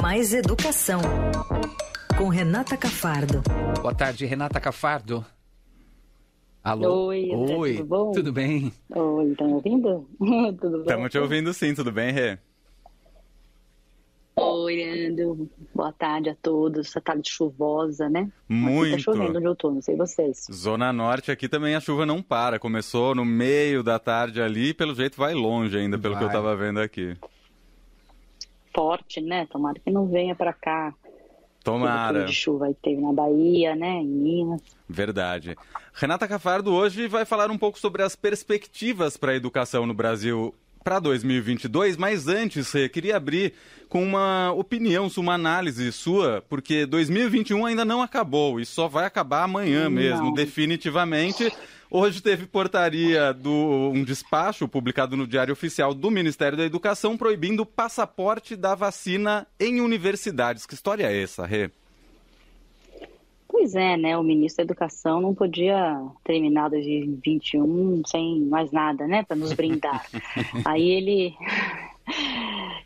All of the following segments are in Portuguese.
Mais Educação, com Renata Cafardo. Boa tarde, Renata Cafardo. Alô? Oi, Oi. tudo bom? Tudo bem? Oi, estão ouvindo? tudo bom? Estamos te ouvindo sim, tudo bem, Rê? Oi, Leandro. Boa tarde a todos. Essa tarde chuvosa, né? Aqui Muito. tá chovendo onde eu tô, não sei vocês. Zona Norte aqui também a chuva não para. Começou no meio da tarde ali e pelo jeito vai longe ainda, pelo que eu Vai. tava vendo aqui. Forte, né? Tomara que não venha pra cá. Tomara. de chuva aí que teve na Bahia, né? Em Minas. Verdade. Renata Cafardo hoje vai falar um pouco sobre as perspectivas para a educação no Brasil para 2022, mas antes, Rê, queria abrir com uma opinião, uma análise sua, porque 2021 ainda não acabou e só vai acabar amanhã Não. mesmo, definitivamente. Hoje teve portaria do um despacho publicado no Diário Oficial do Ministério da Educação proibindo o passaporte da vacina em universidades. Que história é essa, Rê? Pois é, né? O ministro da Educação não podia terminar 2021 sem mais nada, né? Para nos brindar. Aí ele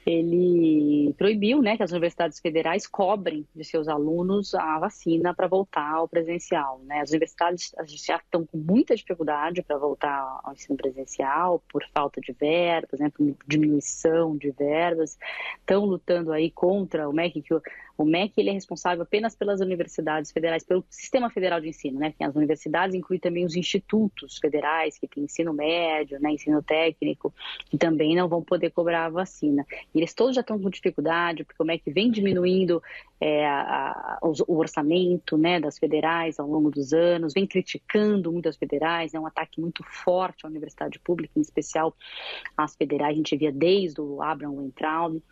ele proibiu, né, que as universidades federais cobrem de seus alunos a vacina para voltar ao presencial, né? As universidades já estão com muita dificuldade para voltar ao ensino presencial por falta de verbas, né, por diminuição de verbas, estão lutando aí contra o MEC que o MEC ele é responsável apenas pelas universidades federais, pelo sistema federal de ensino, né? Tem as universidades, inclui também os institutos federais, que tem ensino médio, né? ensino técnico, que também não vão poder cobrar a vacina. E eles todos já estão com dificuldade, porque o MEC vem diminuindo é, a- o orçamento né, das federais ao longo dos anos, vem criticando muito as federais, é um ataque muito forte à universidade pública, em especial às federais, a gente via desde o Abraham Weintraub.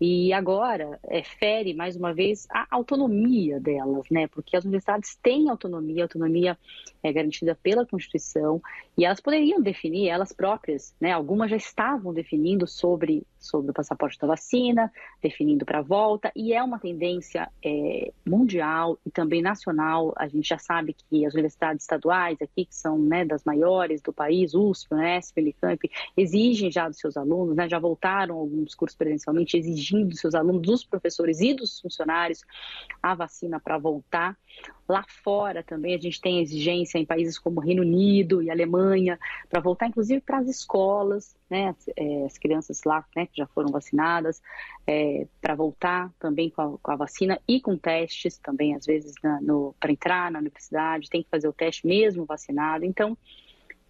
E agora é, fere mais uma vez a autonomia delas, né? Porque as universidades têm autonomia, autonomia é garantida pela Constituição e elas poderiam definir elas próprias, né? Algumas já estavam definindo sobre sobre o passaporte da vacina, definindo para a volta e é uma tendência é, mundial e também nacional. A gente já sabe que as universidades estaduais aqui que são né, das maiores do país, USP, Unesp, Unicamp, exigem já dos seus alunos, né? Já voltaram alguns cursos presencialmente exigindo dos seus alunos, dos professores e dos funcionários a vacina para voltar. Lá fora também a gente tem exigência em países como Reino Unido e Alemanha para voltar, inclusive para as escolas, né? As, eh, as crianças lá, né, que já foram vacinadas, para voltar também com a, com a vacina e com testes também, às vezes para entrar na universidade tem que fazer o teste mesmo vacinado. Então,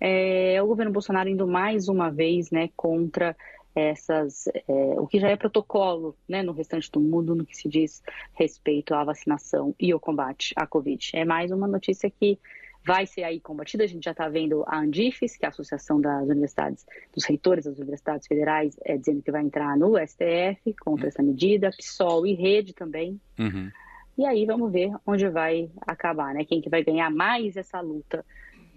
é, o governo Bolsonaro indo mais uma vez, né, contra essas, é, o que já é protocolo né, no restante do mundo no que se diz respeito à vacinação e ao combate à Covid. É mais uma notícia que vai ser aí combatida. A gente já está vendo a Andifes, que é a Associação das Universidades, dos Reitores das Universidades Federais, é, dizendo que vai entrar no STF contra essa medida, PSOL e Rede também. Uhum. E aí vamos ver onde vai acabar, né? Quem que vai ganhar mais essa luta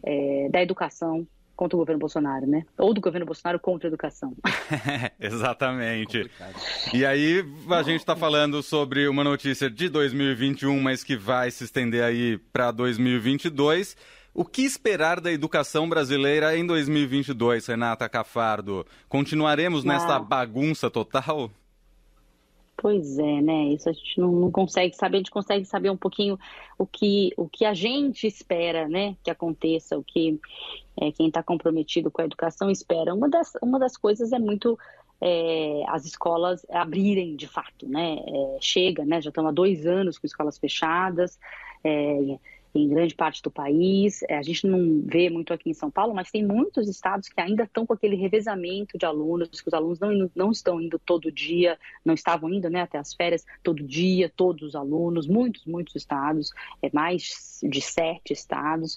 é, da educação contra o governo Bolsonaro, né? Ou do governo Bolsonaro contra a educação. Exatamente. Complicado. E aí, a gente está falando sobre uma notícia de 2021, mas que vai se estender aí para 2022. O que esperar da educação brasileira em 2022, Renata Cafardo? Continuaremos nesta Ah. bagunça total? Pois é, né? Isso a gente não, não consegue saber, a gente consegue saber um pouquinho o que, o que a gente espera, né? Que aconteça, o que é, quem está comprometido com a educação espera. Uma das, uma das coisas é muito é, as escolas abrirem de fato, né? É, chega, né? Já estão há dois anos com escolas fechadas. Em grande parte do país. É, a gente não vê muito aqui em São Paulo, mas tem muitos estados que ainda estão com aquele revezamento de alunos, que os alunos não, não estão indo todo dia, não estavam indo né, até as férias todo dia, todos os alunos, muitos, muitos estados, é mais de sete estados,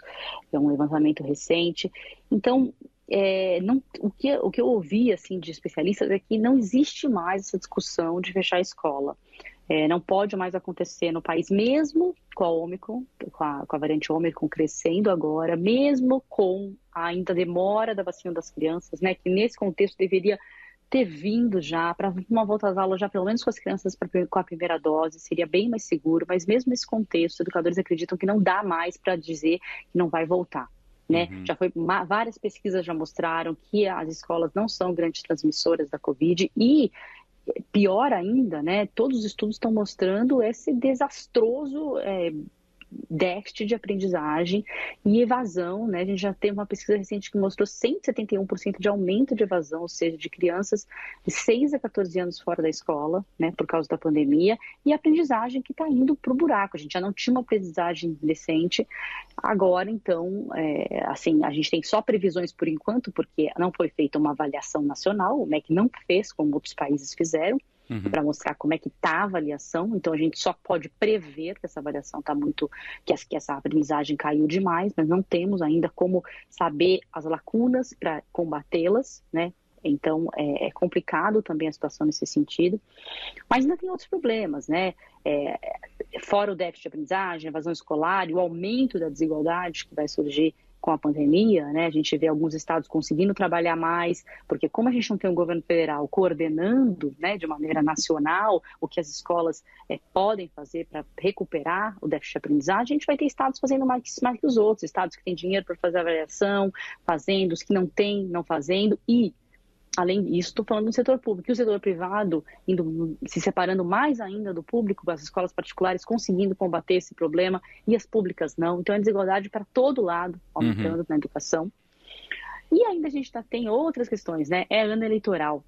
é um levantamento recente. Então, é, não, o, que, o que eu ouvi assim, de especialistas é que não existe mais essa discussão de fechar a escola. É, não pode mais acontecer no país, mesmo com a Omicron, com a, com a variante Omicron crescendo agora, mesmo com a ainda demora da vacina das crianças, né, que nesse contexto deveria ter vindo já para uma volta às aulas já pelo menos com as crianças pra, com a primeira dose, seria bem mais seguro, mas mesmo nesse contexto, os educadores acreditam que não dá mais para dizer que não vai voltar. Né? Uhum. Já foi várias pesquisas já mostraram que as escolas não são grandes transmissoras da Covid e pior ainda, né, todos os estudos estão mostrando esse desastroso é, déficit de aprendizagem e evasão, né? A gente já teve uma pesquisa recente que mostrou 171% de aumento de evasão, ou seja, de crianças de 6 a 14 anos fora da escola, né, por causa da pandemia, e aprendizagem que está indo para o buraco. A gente já não tinha uma aprendizagem decente. Agora, então, é, assim, a gente tem só previsões por enquanto, porque não foi feita uma avaliação nacional, o MEC não fez como outros países fizeram uhum. para mostrar como é que está a avaliação. Então a gente só pode prever que essa avaliação está muito, que, essa aprendizagem caiu demais, mas não temos ainda como saber as lacunas para combatê-las, né? Então é, é, complicado também a situação nesse sentido, mas ainda tem outros problemas, né? É, fora o déficit de aprendizagem, evasão escolar e o aumento da desigualdade que vai surgir com a pandemia, né? A gente vê alguns estados conseguindo trabalhar mais, porque como a gente não tem um governo federal coordenando, né, de maneira nacional, o que as escolas é, podem fazer para recuperar o déficit de aprendizagem, a gente vai ter estados fazendo mais, mais que os outros, estados que têm dinheiro para fazer avaliação, fazendo, os que não têm, não fazendo, e Além disso, estou falando do setor público. E o setor privado indo, se separando mais ainda do público, as escolas particulares conseguindo combater esse problema e as públicas não. Então, a desigualdade para todo lado aumentando uhum. na educação. E ainda a gente tá, tem outras questões, né? É ano eleitoral.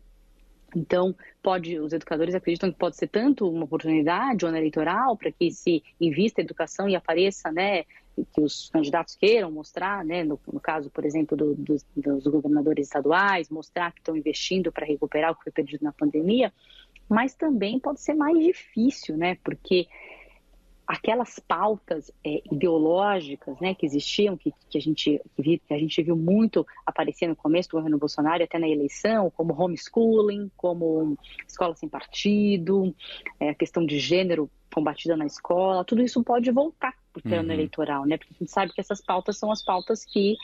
Então, pode, os educadores acreditam que pode ser tanto uma oportunidade, ano eleitoral, para que se invista em educação e apareça, né, que os candidatos queiram mostrar, né, no, no caso, por exemplo, do, do, dos governadores estaduais, mostrar que estão investindo para recuperar o que foi perdido na pandemia, mas também pode ser mais difícil, né, porque aquelas pautas é, ideológicas né, que existiam, que, que, a gente, que, a gente viu muito aparecer no começo do governo Bolsonaro, até na eleição, como homeschooling, como escola sem partido, é, a questão de gênero combatida na escola, tudo isso pode voltar para o plano uhum. eleitoral, né? Porque a gente sabe que essas pautas são as pautas que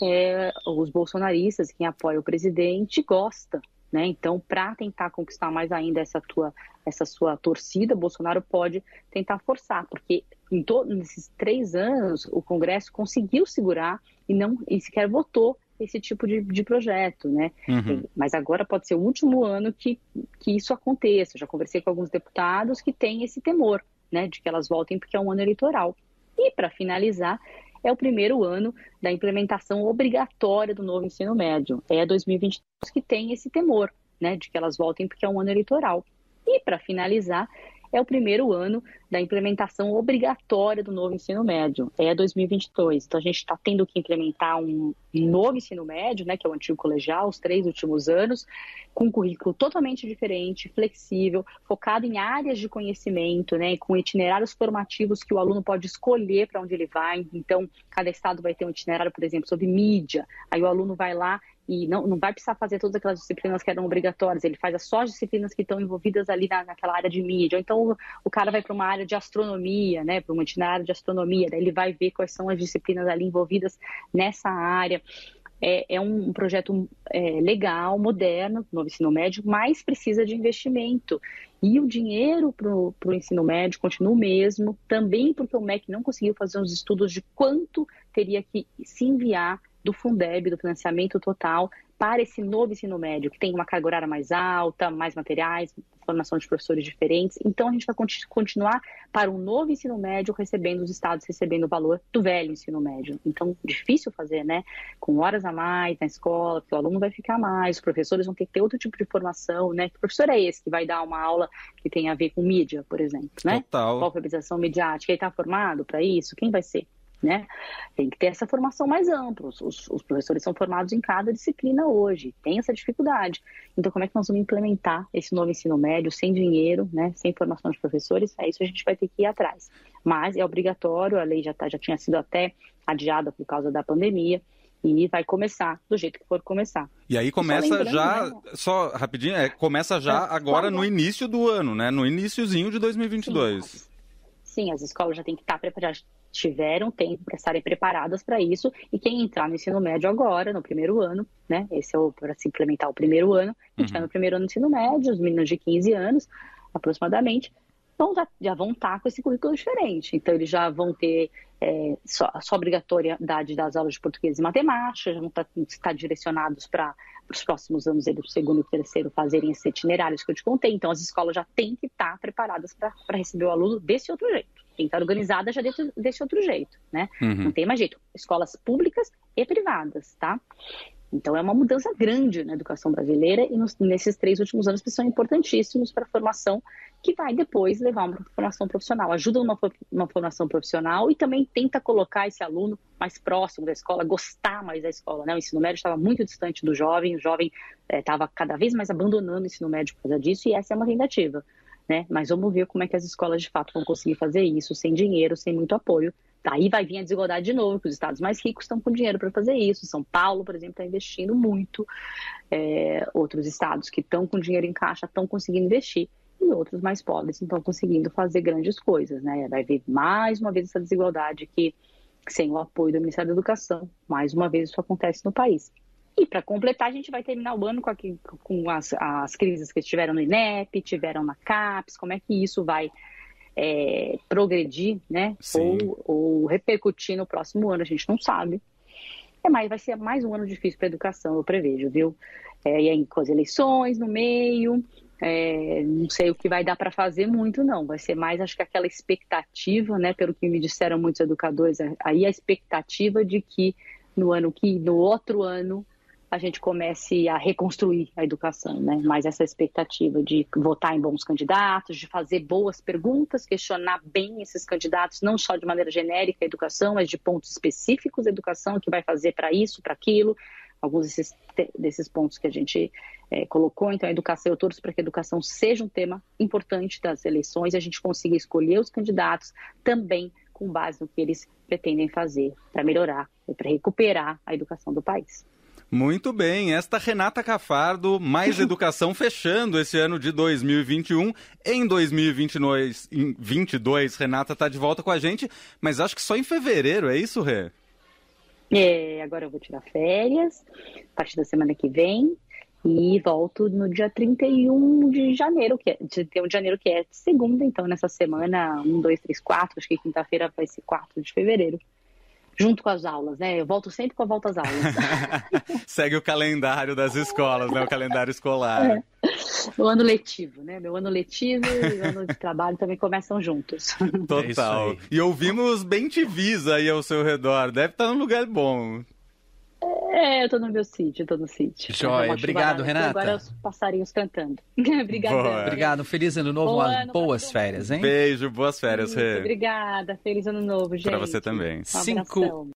é, os bolsonaristas, quem apoia o presidente, gosta, né? Então, para tentar conquistar mais ainda essa tua, essa sua torcida, Bolsonaro pode tentar forçar, porque em todos esses três anos o Congresso conseguiu segurar e não e sequer votou esse tipo de, de projeto, né? Uhum. Mas agora pode ser o último ano que, que isso aconteça. já conversei com alguns deputados que têm esse temor, né, de que elas voltem porque é um ano eleitoral. E para finalizar, é o primeiro ano da implementação obrigatória do novo ensino médio. É 2022 que tem esse temor, né, de que elas voltem porque é um ano eleitoral. E para finalizar, é o primeiro ano da implementação obrigatória do novo ensino médio, é 2022. Então a gente está tendo que implementar um novo ensino médio, né, que é o antigo colegial, os três últimos anos, com um currículo totalmente diferente, flexível, focado em áreas de conhecimento, né, com itinerários formativos que o aluno pode escolher para onde ele vai. Então, cada estado vai ter um itinerário, por exemplo, sobre mídia. Aí o aluno vai lá e não, não vai precisar fazer todas aquelas disciplinas que eram obrigatórias, ele faz só as disciplinas que estão envolvidas ali na, naquela área de mídia. Então, o, cara vai para uma área de astronomia, né, para um itinerário de astronomia, daí ele vai ver quais são as disciplinas ali envolvidas nessa área. É, é um projeto é, legal, moderno, no ensino médio, mas precisa de investimento. E o dinheiro para o ensino médio continua o mesmo, também porque o MEC não conseguiu fazer uns estudos de quanto teria que se enviar do Fundeb, do financiamento total, para esse novo ensino médio, que tem uma carga horária mais alta, mais materiais, formação de professores diferentes. Então, a gente vai continuar para um novo ensino médio, recebendo os estados, recebendo o valor do velho ensino médio. Então, difícil fazer, né? Com horas a mais na escola, porque o aluno vai ficar mais, os professores vão ter que ter outro tipo de formação, né? Que professor é esse que vai dar uma aula que tem a ver com mídia, por exemplo, né? Total. Alfabetização midiática, ele está formado para isso? Quem vai ser? Né? Tem que ter essa formação mais ampla. Os, os, professores são formados em cada disciplina hoje, tem essa dificuldade. Então, como é que nós vamos implementar esse novo ensino médio sem dinheiro, né? Sem formação de professores? É isso que a gente vai ter que ir atrás. Mas é obrigatório, a lei já, tá, já tinha sido até adiada por causa da pandemia e vai começar do jeito que for começar. E aí começa já, né? só rapidinho, é, começa já é, agora no início do ano, né? No iníciozinho de 2022. Sim, sim as escolas já têm que estar preparadas, tiveram tempo para estarem preparadas para isso e quem entrar no ensino médio agora, no primeiro ano, né? Esse é o para se implementar o primeiro ano, está uhum. no primeiro ano do ensino médio, os meninos de 15 anos aproximadamente, então já, já vão estar tá com esse currículo diferente. Então eles já vão ter é, só, a só obrigatoriedade das aulas de português e matemática, já vão estar, tá, estar direcionados para os próximos anos, ele, o segundo e o terceiro, fazerem esses itinerários que eu te contei. Então, as escolas já têm que estar preparadas para receber o aluno desse outro jeito. Tem que estar organizada já desse, desse outro jeito, né? Uhum. Não tem mais jeito. Escolas públicas e privadas, tá? Então, é uma mudança grande na educação brasileira e nos, nesses três últimos anos que são importantíssimos para a formação, que vai depois levar uma formação profissional. Ajuda uma, uma formação profissional e também tenta colocar esse aluno mais próximo da escola, gostar mais da escola. Né? O ensino médio estava muito distante do jovem, o jovem estava eh, cada vez mais abandonando o ensino médio por causa disso, e essa é uma tentativa. Né? Mas vamos ver como é que as escolas de fato vão conseguir fazer isso sem dinheiro, sem muito apoio, Aí vai vir a desigualdade de novo, que os estados mais ricos estão com dinheiro para fazer isso. São Paulo, por exemplo, está investindo muito. É, outros estados que estão com dinheiro em caixa estão conseguindo investir. E outros mais pobres estão conseguindo fazer grandes coisas. Né? Vai vir mais uma vez essa desigualdade que, sem o apoio do Ministério da Educação, mais uma vez isso acontece no país. E para completar, a gente vai terminar o ano com, aqui, com as, as crises que tiveram no INEP, tiveram na CAPES, como é que isso vai é, progredir, né? Ou, ou, repercutir no próximo ano, a gente não sabe. É mais, vai ser mais um ano difícil para a educação, eu prevejo, viu? É, e aí, com as eleições no meio, é, não sei o que vai dar para fazer muito, não. Vai ser mais, acho que aquela expectativa, né? Pelo que me disseram muitos educadores, aí a expectativa de que no ano que, no outro ano, a gente comece a reconstruir a educação, né? Mais essa expectativa de votar em bons candidatos, de fazer boas perguntas, questionar bem esses candidatos, não só de maneira genérica a educação, mas de pontos específicos da educação, que vai fazer para isso, para aquilo. Alguns desses, desses pontos que a gente é, colocou. Então, a educação, eu torço para que a educação seja um tema importante das eleições, a gente consiga escolher os candidatos também com base no que eles pretendem fazer para melhorar e para recuperar a educação do país. Muito bem, esta Renata Cafardo, mais educação fechando esse ano de 2021. Em 2022, 22, Renata está de volta com a gente, mas acho que só em fevereiro, é isso, Rê? É, agora eu vou tirar férias, a partir da semana que vem, e volto no dia 31 de janeiro, que é, 31 de janeiro, que é segunda, então nessa semana, 1, 2, 3, 4, acho que quinta-feira vai ser 4 de fevereiro junto com as aulas, né? Eu volto sempre com a volta às aulas. Segue o calendário das escolas, né? O calendário escolar. É. O ano letivo, né? Meu ano letivo e o ano de trabalho também começam juntos. Total. É e ouvimos bem TVs aí ao seu redor. Deve estar num lugar bom. É, eu tô no meu sítio, eu tô no sítio. Joia, obrigado, Renata. Agora os passarinhos cantando. Obrigada. Obrigado, feliz ano novo, ano, boas férias, hein? Beijo, boas férias, Rê. Obrigada, feliz ano novo, gente. Pra você também. Um Cinco...